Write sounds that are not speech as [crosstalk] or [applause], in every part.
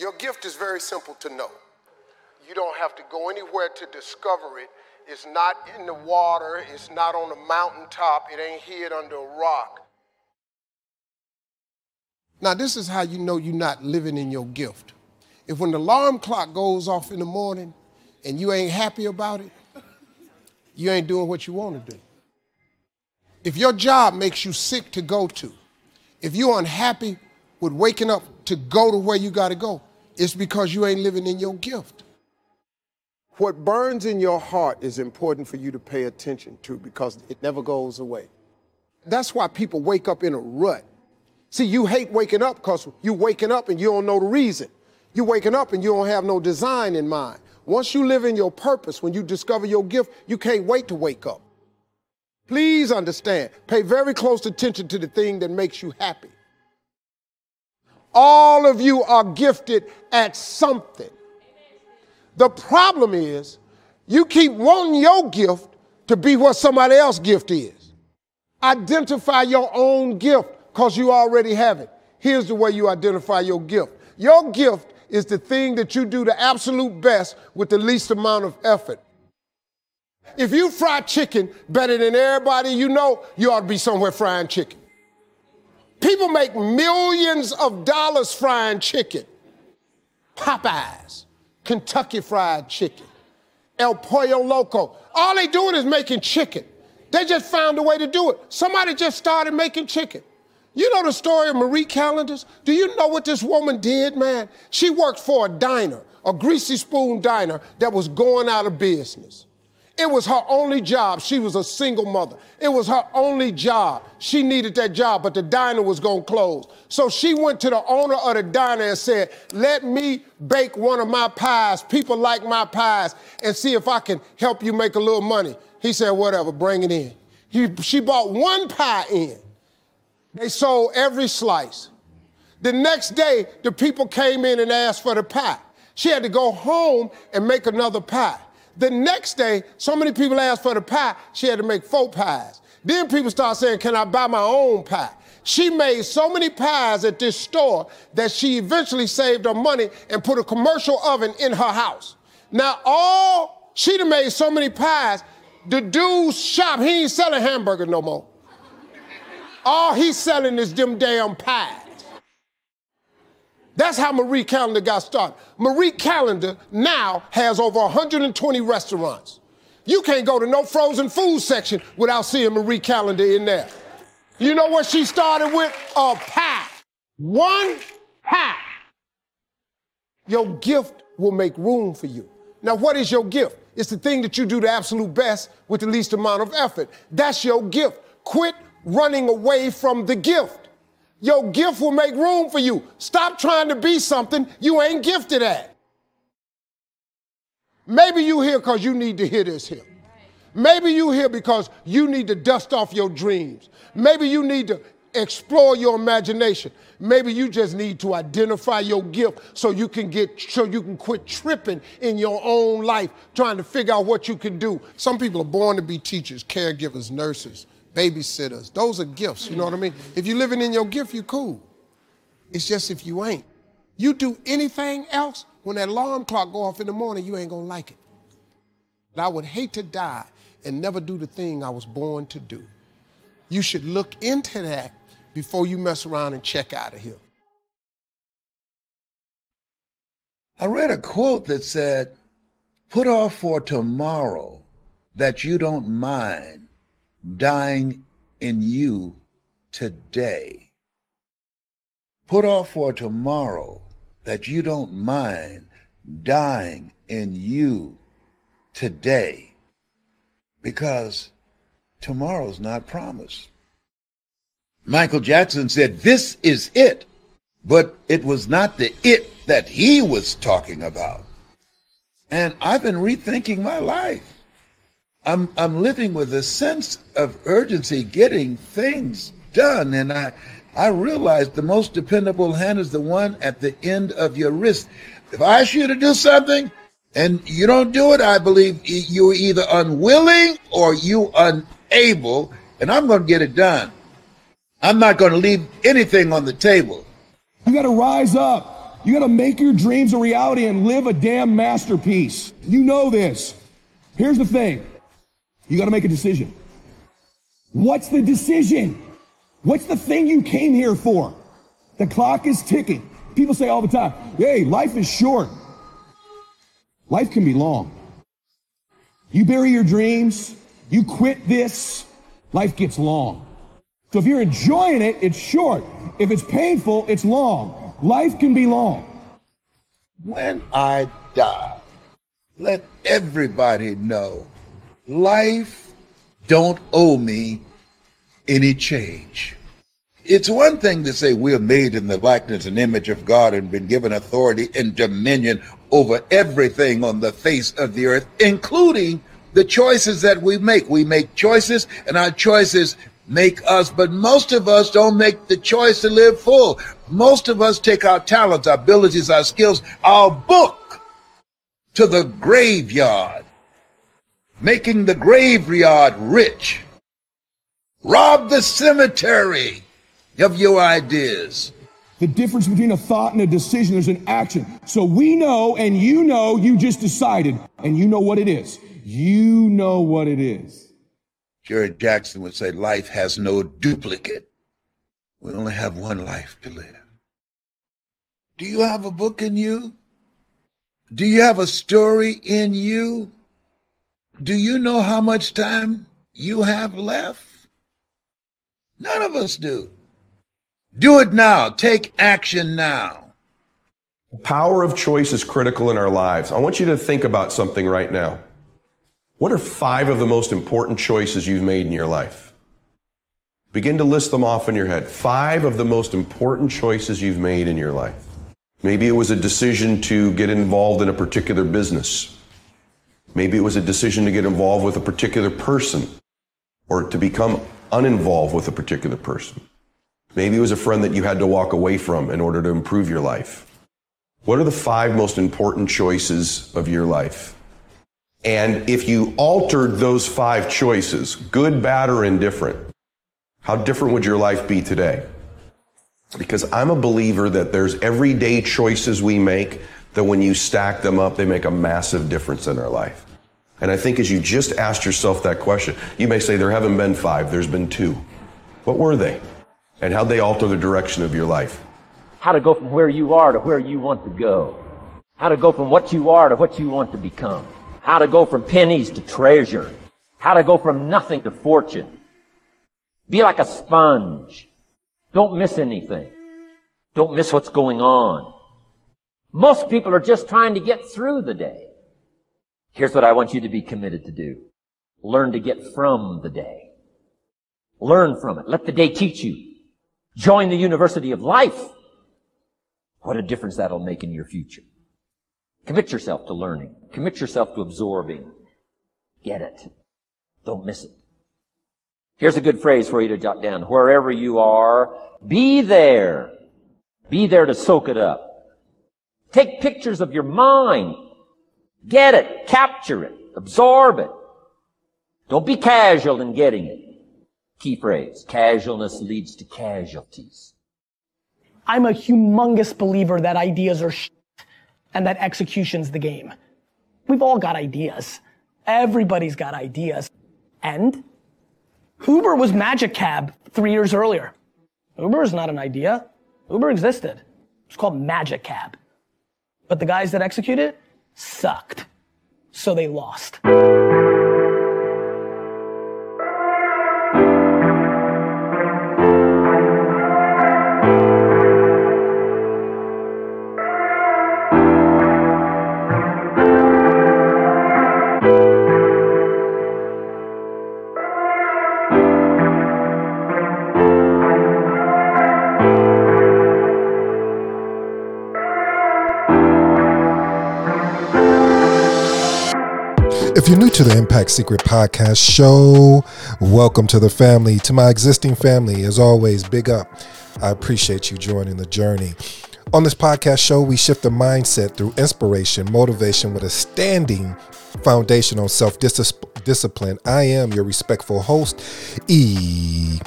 Your gift is very simple to know. You don't have to go anywhere to discover it. It's not in the water, it's not on a mountaintop, it ain't hid under a rock. Now, this is how you know you're not living in your gift. If when the alarm clock goes off in the morning and you ain't happy about it, you ain't doing what you want to do. If your job makes you sick to go to, if you're unhappy with waking up to go to where you got to go, it's because you ain't living in your gift. What burns in your heart is important for you to pay attention to because it never goes away. That's why people wake up in a rut. See, you hate waking up because you're waking up and you don't know the reason. You're waking up and you don't have no design in mind. Once you live in your purpose, when you discover your gift, you can't wait to wake up. Please understand, pay very close attention to the thing that makes you happy. All of you are gifted at something. The problem is you keep wanting your gift to be what somebody else's gift is. Identify your own gift because you already have it. Here's the way you identify your gift. Your gift is the thing that you do the absolute best with the least amount of effort. If you fry chicken better than everybody you know, you ought to be somewhere frying chicken. People make millions of dollars frying chicken. Popeyes, Kentucky Fried Chicken, El Pollo Loco. All they doing is making chicken. They just found a way to do it. Somebody just started making chicken. You know the story of Marie Callender's? Do you know what this woman did, man? She worked for a diner, a greasy spoon diner that was going out of business. It was her only job. She was a single mother. It was her only job. She needed that job, but the diner was going to close. So she went to the owner of the diner and said, Let me bake one of my pies. People like my pies, and see if I can help you make a little money. He said, Whatever, bring it in. He, she bought one pie in. They sold every slice. The next day, the people came in and asked for the pie. She had to go home and make another pie. The next day, so many people asked for the pie, she had to make four pies. Then people start saying, Can I buy my own pie? She made so many pies at this store that she eventually saved her money and put a commercial oven in her house. Now, all she'd have made so many pies, the dude's shop, he ain't selling hamburgers no more. All he's selling is them damn pies. That's how Marie Callender got started. Marie Callender now has over 120 restaurants. You can't go to no frozen food section without seeing Marie Callender in there. You know what she started with? A pie. One pie. Your gift will make room for you. Now, what is your gift? It's the thing that you do the absolute best with the least amount of effort. That's your gift. Quit running away from the gift. Your gift will make room for you. Stop trying to be something you ain't gifted at. Maybe you here because you need to hear this here. Maybe you here because you need to dust off your dreams. Maybe you need to explore your imagination. Maybe you just need to identify your gift so you can get so you can quit tripping in your own life trying to figure out what you can do. Some people are born to be teachers, caregivers, nurses, babysitters. Those are gifts, you know what I mean? If you're living in your gift, you're cool. It's just if you ain't. You do anything else, when that alarm clock go off in the morning, you ain't gonna like it. I would hate to die and never do the thing I was born to do. You should look into that before you mess around and check out of here. I read a quote that said, Put off for tomorrow that you don't mind dying in you today. Put off for tomorrow that you don't mind dying in you today because tomorrow's not promised. Michael Jackson said, This is it, but it was not the it that he was talking about. And I've been rethinking my life. I'm I'm living with a sense of urgency, getting things done, and I I realize the most dependable hand is the one at the end of your wrist. If I ask you to do something and you don't do it, I believe you're either unwilling or you unable, and I'm going to get it done. I'm not going to leave anything on the table. You got to rise up. You got to make your dreams a reality and live a damn masterpiece. You know this. Here's the thing you got to make a decision. What's the decision? What's the thing you came here for? The clock is ticking. People say all the time, hey, life is short. Life can be long. You bury your dreams, you quit this, life gets long. So if you're enjoying it, it's short. If it's painful, it's long. Life can be long. When I die, let everybody know life don't owe me any change. It's one thing to say we're made in the likeness and image of God and been given authority and dominion over everything on the face of the earth, including the choices that we make. We make choices and our choices make us, but most of us don't make the choice to live full. Most of us take our talents, our abilities, our skills, our book to the graveyard, making the graveyard rich. Rob the cemetery of your ideas. The difference between a thought and a decision, there's an action. So we know and you know you just decided and you know what it is. You know what it is. Jerry Jackson would say, life has no duplicate. We only have one life to live. Do you have a book in you? Do you have a story in you? Do you know how much time you have left? None of us do. Do it now. Take action now. The power of choice is critical in our lives. I want you to think about something right now. What are five of the most important choices you've made in your life? Begin to list them off in your head. Five of the most important choices you've made in your life. Maybe it was a decision to get involved in a particular business. Maybe it was a decision to get involved with a particular person or to become uninvolved with a particular person. Maybe it was a friend that you had to walk away from in order to improve your life. What are the five most important choices of your life? And if you altered those five choices, good, bad, or indifferent, how different would your life be today? Because I'm a believer that there's everyday choices we make that when you stack them up, they make a massive difference in our life. And I think as you just asked yourself that question, you may say, there haven't been five, there's been two. What were they? And how'd they alter the direction of your life? How to go from where you are to where you want to go. How to go from what you are to what you want to become. How to go from pennies to treasure. How to go from nothing to fortune. Be like a sponge. Don't miss anything. Don't miss what's going on. Most people are just trying to get through the day. Here's what I want you to be committed to do. Learn to get from the day. Learn from it. Let the day teach you. Join the University of Life. What a difference that'll make in your future. Commit yourself to learning. Commit yourself to absorbing. Get it. Don't miss it. Here's a good phrase for you to jot down. Wherever you are, be there. Be there to soak it up. Take pictures of your mind. Get it. Capture it. Absorb it. Don't be casual in getting it. Key phrase. Casualness leads to casualties. I'm a humongous believer that ideas are shit and that execution's the game. We've all got ideas. Everybody's got ideas. And Uber was Magic Cab three years earlier. Uber is not an idea. Uber existed. It's called Magic Cab. But the guys that executed it sucked. So they lost. Impact Secret Podcast show, welcome to the family. To my existing family, as always, big up. I appreciate you joining the journey. On this podcast show, we shift the mindset through inspiration, motivation with a standing foundation on self discipline. I am your respectful host, E.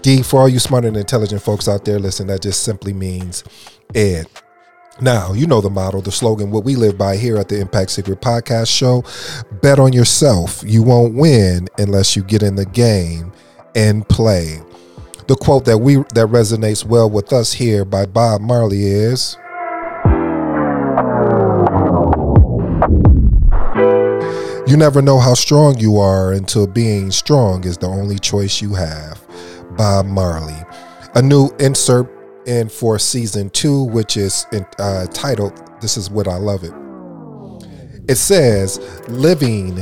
D. For all you smart and intelligent folks out there, listen, that just simply means Ed. Now, you know the motto, the slogan, what we live by here at the Impact Secret Podcast Show bet on yourself. You won't win unless you get in the game and play. The quote that we that resonates well with us here by Bob Marley is You never know how strong you are until being strong is the only choice you have. Bob Marley. A new insert in for season two, which is uh, titled This is What I Love It. It says, Living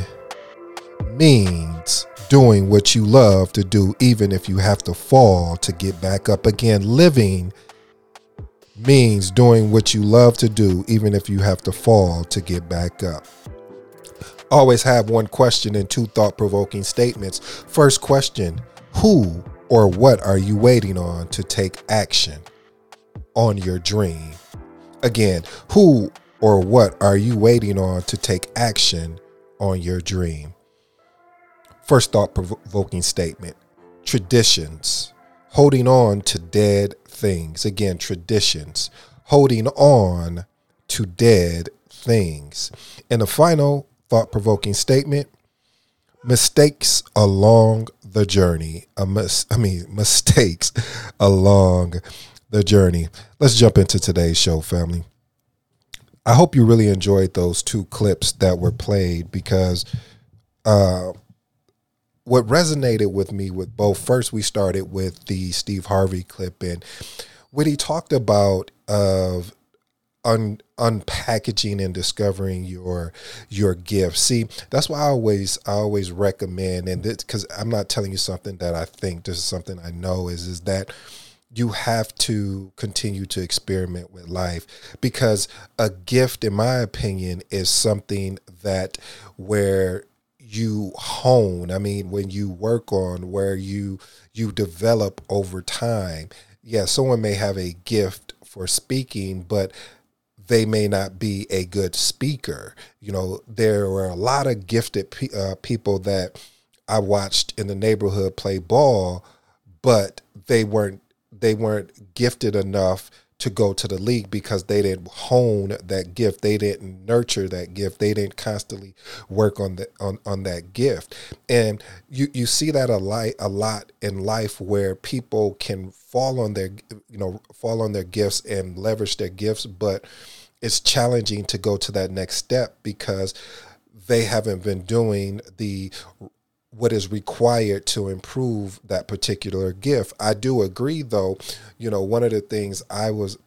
means doing what you love to do, even if you have to fall to get back up again. Living means doing what you love to do, even if you have to fall to get back up. Always have one question and two thought provoking statements. First question Who or what are you waiting on to take action? On your dream. Again, who or what are you waiting on to take action on your dream? First thought provoking statement traditions, holding on to dead things. Again, traditions, holding on to dead things. And the final thought provoking statement mistakes along the journey. I mean, mistakes [laughs] along the journey. Let's jump into today's show, family. I hope you really enjoyed those two clips that were played because uh, what resonated with me with both, first, we started with the Steve Harvey clip, and what he talked about of un, unpackaging and discovering your your gift. See, that's why I always I always recommend, and because I'm not telling you something that I think, this is something I know, is is that you have to continue to experiment with life because a gift in my opinion is something that where you hone. I mean when you work on where you you develop over time yeah someone may have a gift for speaking but they may not be a good speaker. You know there were a lot of gifted pe- uh, people that i watched in the neighborhood play ball but they weren't they weren't gifted enough to go to the league because they didn't hone that gift. They didn't nurture that gift. They didn't constantly work on the on, on that gift. And you you see that a lot a lot in life where people can fall on their you know fall on their gifts and leverage their gifts but it's challenging to go to that next step because they haven't been doing the what is required to improve that particular gift. I do agree though, you know, one of the things I was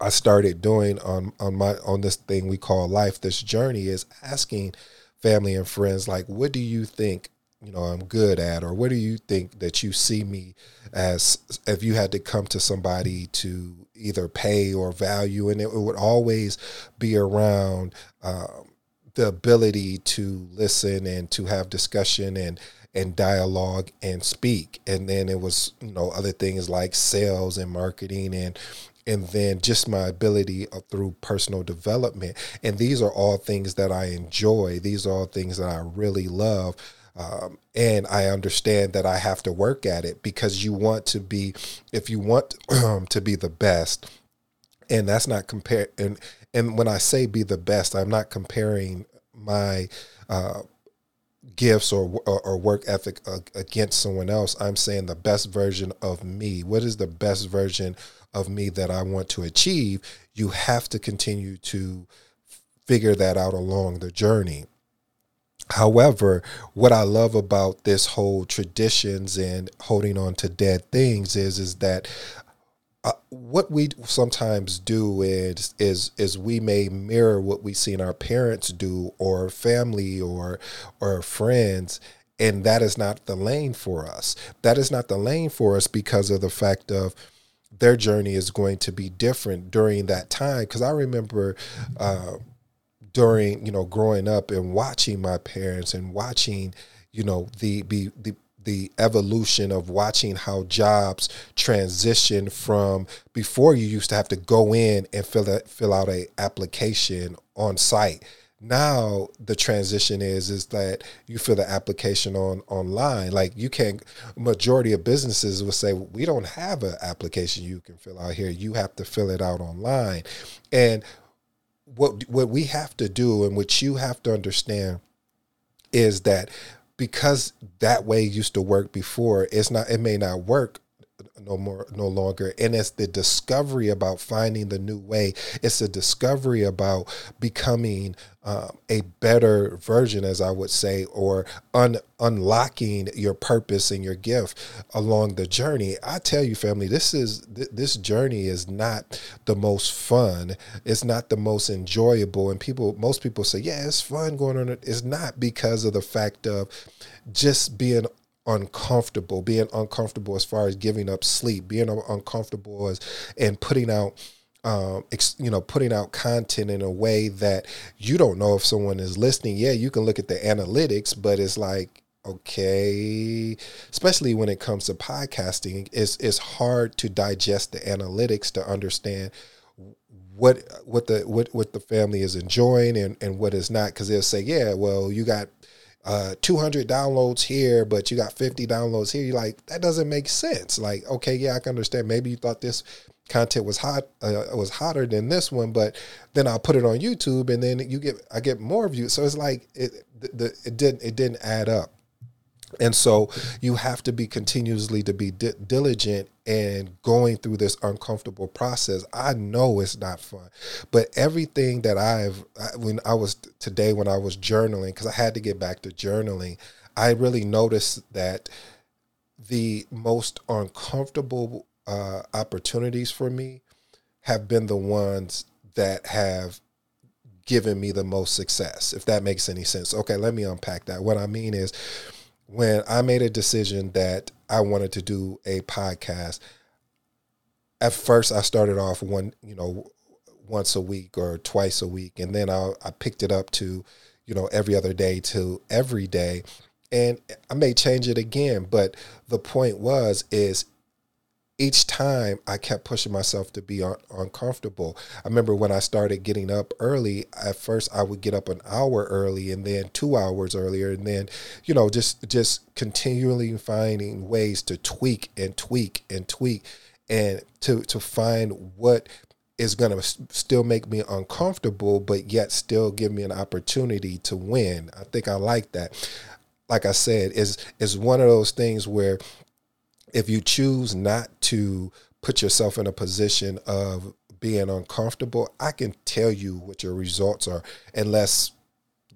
I started doing on on my on this thing we call life this journey is asking family and friends like what do you think you know I'm good at or what do you think that you see me as if you had to come to somebody to either pay or value and it, it would always be around um, the ability to listen and to have discussion and and dialogue and speak. And then it was you know other things like sales and marketing and and then just my ability through personal development. And these are all things that i enjoy. These are all things that i really love. Um, and i understand that i have to work at it because you want to be if you want [clears throat] to be the best and that's not compare and and when I say be the best, I'm not comparing my uh, gifts or, or, or work ethic against someone else. I'm saying the best version of me. What is the best version of me that I want to achieve? You have to continue to figure that out along the journey. However, what I love about this whole traditions and holding on to dead things is is that uh, what we sometimes do is is is we may mirror what we seen our parents do or family or or friends and that is not the lane for us. That is not the lane for us because of the fact of their journey is going to be different during that time. Because i remember uh, during you know growing up and watching my parents and watching you know the be the the evolution of watching how jobs transition from before you used to have to go in and fill fill out a application on site. Now the transition is is that you fill the application on online. Like you can majority of businesses will say we don't have an application you can fill out here. You have to fill it out online. And what what we have to do and what you have to understand is that because that way used to work before it's not it may not work no more no longer. And it's the discovery about finding the new way. It's a discovery about becoming um, a better version as i would say or un, unlocking your purpose and your gift along the journey. I tell you family this is th- this journey is not the most fun. It's not the most enjoyable. And people most people say yeah it's fun going on it's not because of the fact of just being uncomfortable, being uncomfortable as far as giving up sleep, being uncomfortable as and putting out um, ex, you know, putting out content in a way that you don't know if someone is listening. Yeah, you can look at the analytics, but it's like, okay, especially when it comes to podcasting, it's it's hard to digest the analytics to understand what what the what what the family is enjoying and and what is not because they'll say yeah well you got uh, 200 downloads here, but you got 50 downloads here. You're like, that doesn't make sense. Like, okay, yeah, I can understand. Maybe you thought this content was hot, uh, was hotter than this one, but then I'll put it on YouTube, and then you get, I get more views. So it's like it, the, it didn't, it didn't add up. And so you have to be continuously to be di- diligent and going through this uncomfortable process. I know it's not fun, but everything that I've when I was today when I was journaling because I had to get back to journaling, I really noticed that the most uncomfortable uh, opportunities for me have been the ones that have given me the most success. If that makes any sense. Okay, let me unpack that. What I mean is when I made a decision that I wanted to do a podcast, at first I started off one, you know, once a week or twice a week, and then I, I picked it up to, you know, every other day to every day, and I may change it again. But the point was is each time I kept pushing myself to be un- uncomfortable. I remember when I started getting up early, at first I would get up an hour early and then 2 hours earlier and then, you know, just just continually finding ways to tweak and tweak and tweak and to to find what is going to still make me uncomfortable but yet still give me an opportunity to win. I think I like that. Like I said, is is one of those things where if you choose not to put yourself in a position of being uncomfortable, I can tell you what your results are, unless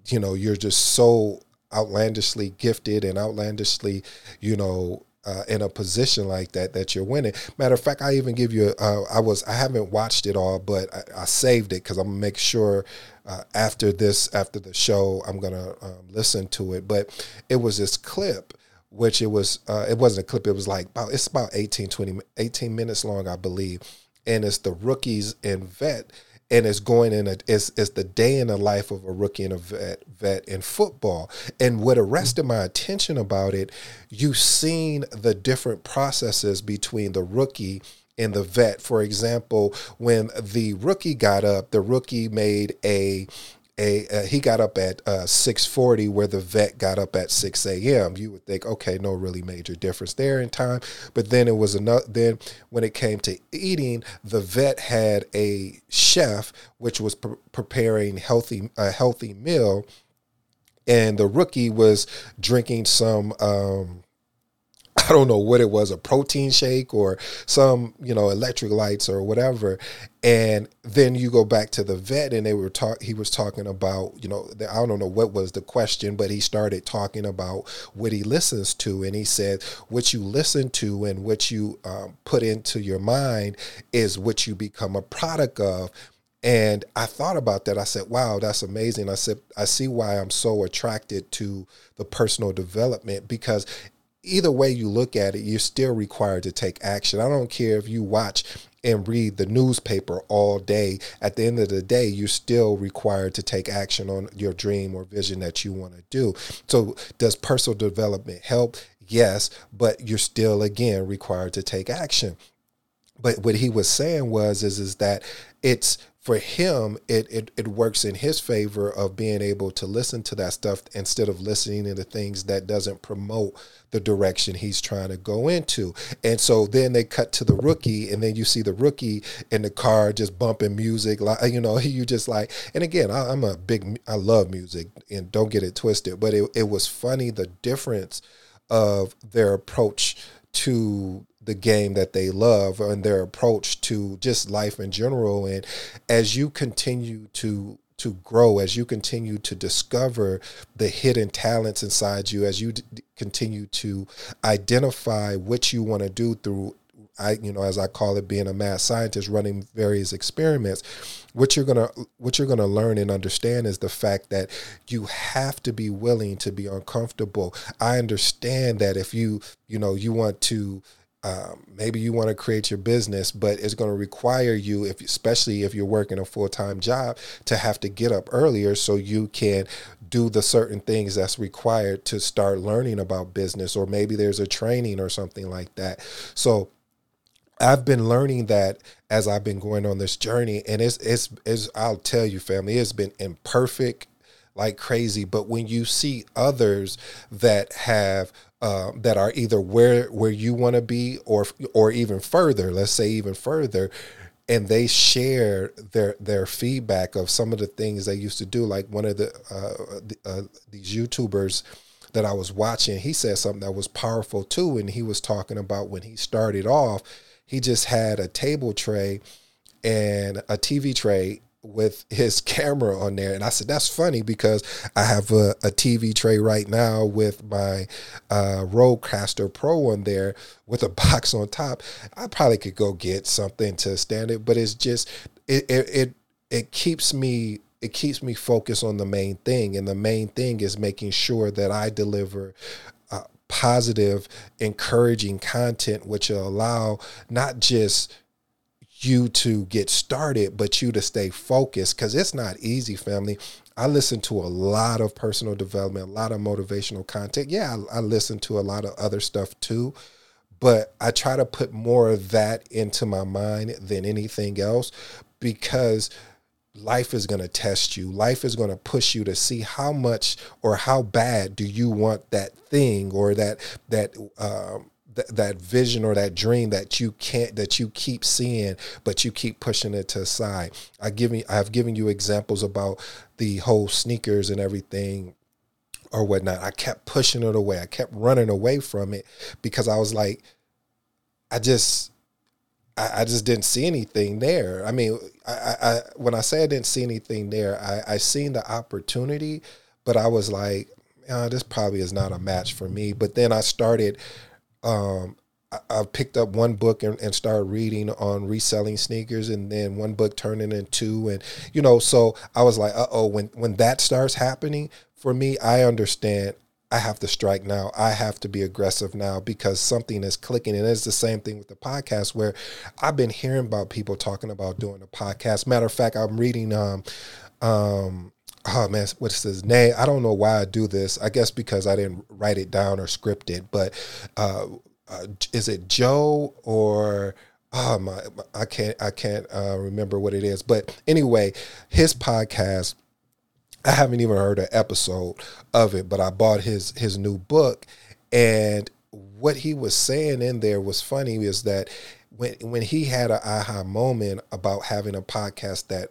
you know you're just so outlandishly gifted and outlandishly, you know, uh, in a position like that that you're winning. Matter of fact, I even give you. Uh, I was I haven't watched it all, but I, I saved it because I'm gonna make sure uh, after this after the show I'm gonna um, listen to it. But it was this clip which it was uh, it wasn't a clip it was like about it's about 18 20 18 minutes long i believe. And it's the rookies and vet and it's going in a it's, it's the day in the life of a rookie and a vet vet in football. And what arrested my attention about it you've seen the different processes between the rookie and the vet. For example when the rookie got up the rookie made a a uh, he got up at uh, 6:40 where the vet got up at 6 a.m. You would think, okay, no really major difference there in time, but then it was another. Then when it came to eating, the vet had a chef which was pre- preparing healthy a healthy meal, and the rookie was drinking some. Um, [laughs] I don't know what it was, a protein shake or some, you know, electrolytes or whatever. And then you go back to the vet and they were talk he was talking about, you know, I don't know what was the question, but he started talking about what he listens to. And he said, what you listen to and what you um, put into your mind is what you become a product of. And I thought about that. I said, wow, that's amazing. I said, I see why I'm so attracted to the personal development because either way you look at it, you're still required to take action. I don't care if you watch and read the newspaper all day. At the end of the day, you're still required to take action on your dream or vision that you want to do. So, does personal development help? Yes, but you're still, again, required to take action. But what he was saying was is is that it's for him it, it it works in his favor of being able to listen to that stuff instead of listening to the things that doesn't promote the direction he's trying to go into. And so then they cut to the rookie and then you see the rookie in the car just bumping music like you know [laughs] you just like and again I, am a big i love music and don't get it twisted but it, it was funny the difference of their approach to the game that they love and their approach to just life in general. And as you continue to to grow, as you continue to discover the hidden talents inside you, as you d- continue to identify what you want to do through I, you know, as I call it, being a mad scientist, running various experiments. What you're gonna, what you're gonna learn and understand is the fact that you have to be willing to be uncomfortable. I understand that if you, you know, you want to um, maybe you want to create your business, but it's going to require you, if especially if you're working a full time job, to have to get up earlier so you can do the certain things that's required to start learning about business, or maybe there's a training or something like that. So I've been learning that as I've been going on this journey, and it's it's, it's I'll tell you, family, it's been imperfect like crazy. But when you see others that have uh, that are either where where you want to be or or even further, let's say even further, and they share their their feedback of some of the things they used to do. Like one of the, uh, the uh, these YouTubers that I was watching, he said something that was powerful too, and he was talking about when he started off, he just had a table tray and a TV tray with his camera on there. And I said, that's funny because I have a, a TV tray right now with my uh, Rodecaster Pro on there with a [laughs] box on top. I probably could go get something to stand it, but it's just, it, it, it, it keeps me it keeps me focused on the main thing and the main thing is making sure that i deliver uh, positive encouraging content which will allow not just you to get started, but you to stay focused because it's not easy, family. I listen to a lot of personal development, a lot of motivational content. Yeah, I, I listen to a lot of other stuff too, but I try to put more of that into my mind than anything else because life is going to test you. Life is going to push you to see how much or how bad do you want that thing or that that um, th- that vision or that dream that you can't that you keep seeing but you keep pushing it to side i give me i've given you examples about the whole sneakers and everything or whatnot i kept pushing it away i kept running away from it because i was like i just I, just didn't see anything there. I mean, I, I, when I say I didn't see anything there, I, I seen the opportunity, but I was like, this probably is not a match for me. But then I started um, I, picked up one book and, and started reading on reselling sneakers, and then one book turning into two, and you know, so I was like, uh oh, when when that starts happening for me, I understand. I have to strike now. I have to be aggressive now because something is clicking. And it's the same thing with the podcast where I've been hearing about people talking about doing a podcast. Matter of fact, I'm reading um um oh man, what's his name? I don't know why I do this. I guess because I didn't write it down or script it. But uh, uh, is it Joe or oh my? I can't I can't uh, remember what it is. But anyway, his podcast. I haven't even heard an episode of it, but I bought his his new book, and what he was saying in there was funny. Is that when when he had an aha moment about having a podcast that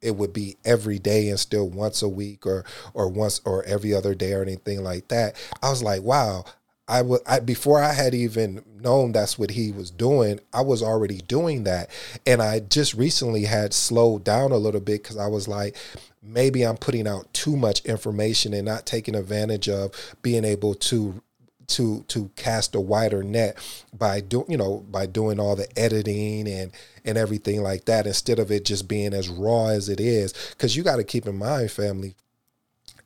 it would be every day and still once a week or or once or every other day or anything like that. I was like, wow. I would I, before I had even known that's what he was doing. I was already doing that, and I just recently had slowed down a little bit because I was like, maybe I'm putting out too much information and not taking advantage of being able to to to cast a wider net by doing you know by doing all the editing and and everything like that instead of it just being as raw as it is because you got to keep in mind family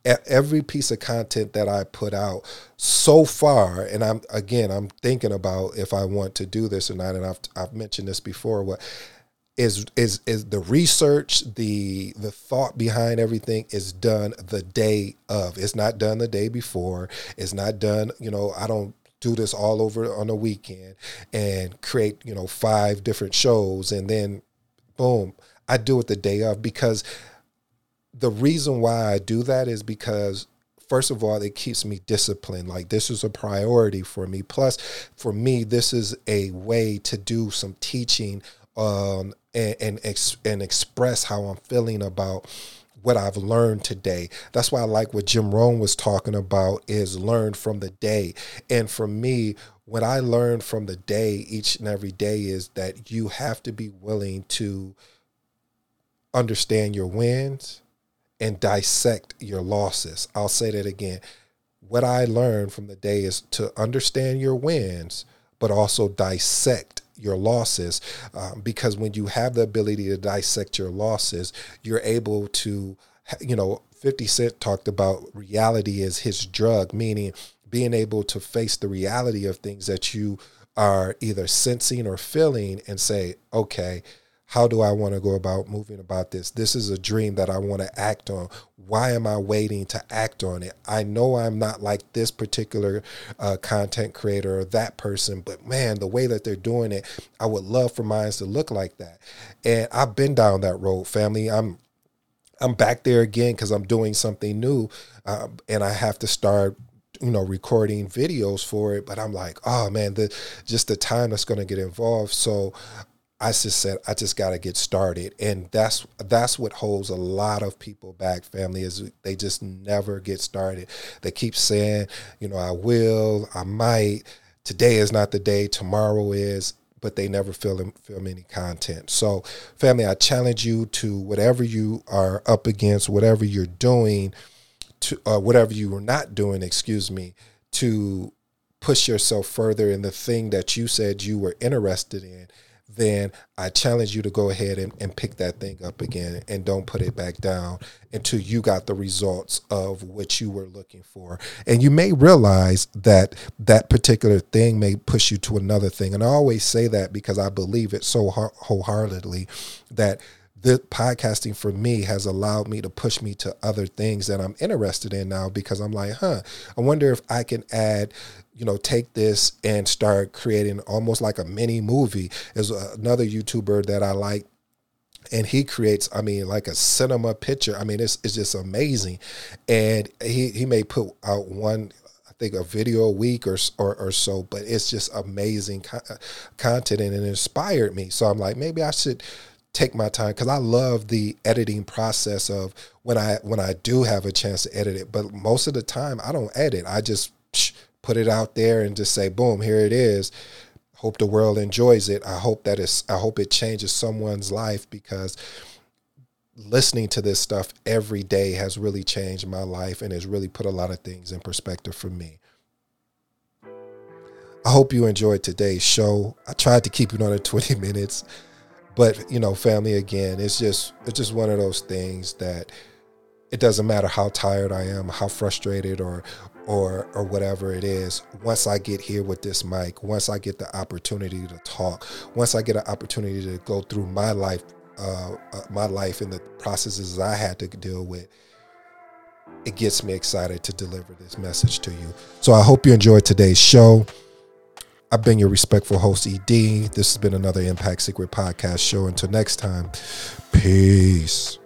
every piece of content that I put out so far, and I'm again, I'm thinking about if I want to do this or not, and I've I've mentioned this before. What is is is the research, the the thought behind everything is done the day of. It's not done the day before. It's not done. You know, I don't do this all over on a weekend and create, you know, five different shows and then boom, I do it the day of because the reason why I do that is because first of all, it keeps me disciplined. Like this is a priority for me. Plus, for me, this is a way to do some teaching um, and and, ex- and express how I'm feeling about what I've learned today. That's why I like what Jim Rohn was talking about is learn from the day. And for me, what I learned from the day each and every day is that you have to be willing to understand your wins and dissect your losses. I'll say that again. What I learned from the day is to understand your wins, but also dissect your losses um, because when you have the ability to dissect your losses, you're able to, you know, 50 Cent talked about reality as his drug, meaning being able to face the reality of things that you are either sensing or feeling and say, okay, how do I want to go about moving about this? This is a dream that I want to act on. Why am I waiting to act on it? I know I'm not like this particular uh, content creator or that person, but man, the way that they're doing it, I would love for mine to look like that. And I've been down that road, family. I'm I'm back there again because I'm doing something new, uh, and I have to start you know recording videos for it but i'm like oh man the just the time that's going to get involved so I just said I just got to get started, and that's that's what holds a lot of people back. Family is they just never get started. They keep saying, you know, I will, I might. Today is not the day. Tomorrow is, but they never film film any content. So, family, I challenge you to whatever you are up against, whatever you're doing, to uh, whatever you are not doing. Excuse me, to push yourself further in the thing that you said you were interested in then I challenge you to go ahead and, and pick that thing up again and don't put it back down until you got the results of what you were looking for. And you may realize that that particular thing may push you to another thing. And I always say that because I believe it so wholeheartedly that the podcasting for me has allowed me to push me to other things that I'm interested in now because I'm like, huh, I wonder if I can add you know, take this and start creating almost like a mini movie. Is another YouTuber that I like and he creates i mean like a cinema picture. I mean it's, it's just amazing. And he he may put out one i think a video a week or or, or so but it's just amazing co- content and it inspired me. So i'm like maybe i should take my time because i love the editing process of when i when i do have a chance to edit it but most of the time i don't edit i just put it out there and just say, boom, here it is. Hope the world enjoys it. I hope that it's, I hope it changes someone's life because listening to this stuff every day has really changed my life and has really put a lot of things in perspective for me. I hope you enjoyed today's show. I tried to keep it under 20 [laughs] minutes, but you know, family again, it's just it's just one of those things that it doesn't matter how tired I am, how frustrated or or or whatever it is once i get here with this mic once i get the opportunity to talk once i get an opportunity to go through my life uh, uh, my life and the processes i had to deal with it gets me excited to deliver this message to you. So i hope you enjoyed today's show i've been your respectful host ed this has been another impact secret podcast show. Until next time peace